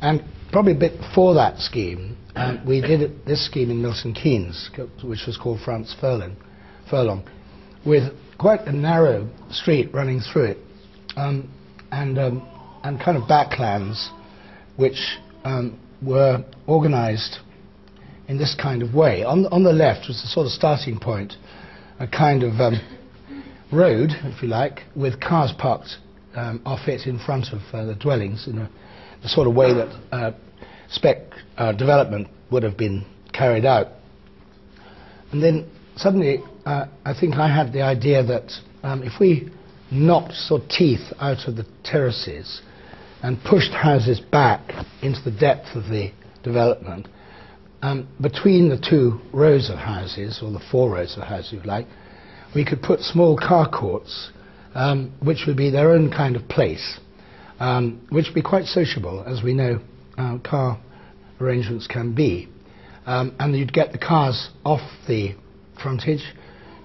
And probably a bit before that scheme, um, we did this scheme in Milton Keynes, which was called France Furlong, Furlong with quite a narrow street running through it, um, and, um, and kind of backlands, which um, were organized in this kind of way. On, on the left was the sort of starting point, a kind of um, road, if you like, with cars parked um, off it in front of uh, the dwellings in a, the sort of way that uh, spec uh, development would have been carried out. And then suddenly, uh, I think I had the idea that um, if we knocked sort of teeth out of the terraces and pushed houses back into the depth of the development, um, between the two rows of houses, or the four rows of houses, if you like, we could put small car courts, um, which would be their own kind of place, um, which would be quite sociable, as we know uh, car arrangements can be. Um, and you'd get the cars off the frontage,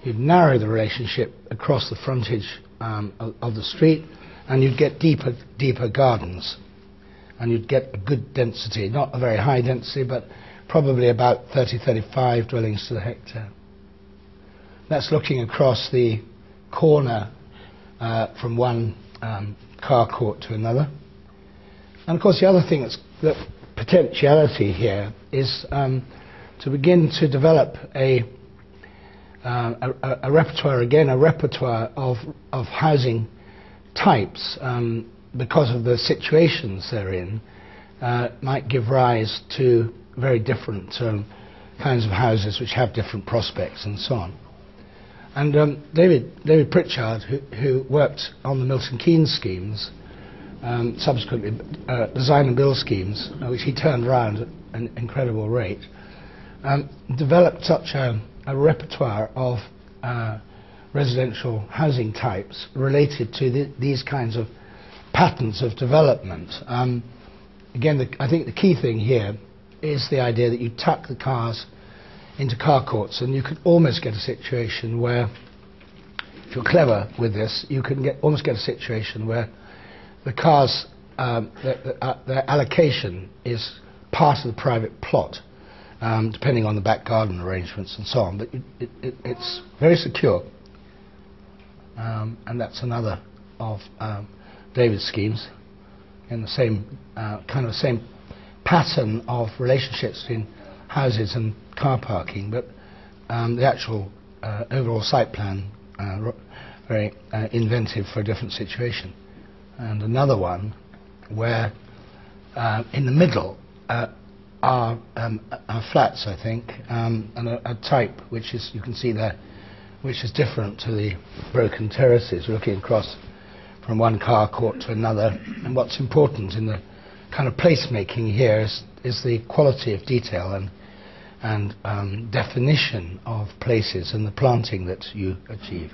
you'd narrow the relationship across the frontage um, of, the street, and you'd get deeper, deeper gardens. And you'd get a good density, not a very high density, but probably about 30, 35 dwellings to the hectare. That's looking across the corner uh, from one um, car court to another. And of course, the other thing that's the potentiality here is um, to begin to develop a, uh, a, a, repertoire, again, a repertoire of, of housing types um, because of the situations they're in, uh, might give rise to very different um, kinds of houses which have different prospects and so on. And um, David, David Pritchard, who, who, worked on the Milton Keynes schemes, um, subsequently uh, design and build schemes, uh, which he turned around at an incredible rate, um, developed such a, a repertoire of uh, residential housing types related to the, these kinds of patterns of development. Um, again, the, I think the key thing here is the idea that you tuck the cars into car courts, and you could almost get a situation where, if you're clever with this, you can get almost get a situation where the cars, um, the, the, uh, their allocation is part of the private plot, um, depending on the back garden arrangements and so on. But it, it, it's very secure, um, and that's another of um, David's schemes in the same uh, kind of same pattern of relationships between houses and car parking, but um, the actual uh, overall site plan uh, very uh, inventive for a different situation. And another one where uh, in the middle uh, are, um, are, flats, I think, um, and a, a, type which is, you can see there, which is different to the broken terraces, looking across from one car court to another. And what's important in the kind of placemaking here is, is the quality of detail and and um, definition of places and the planting that you achieve.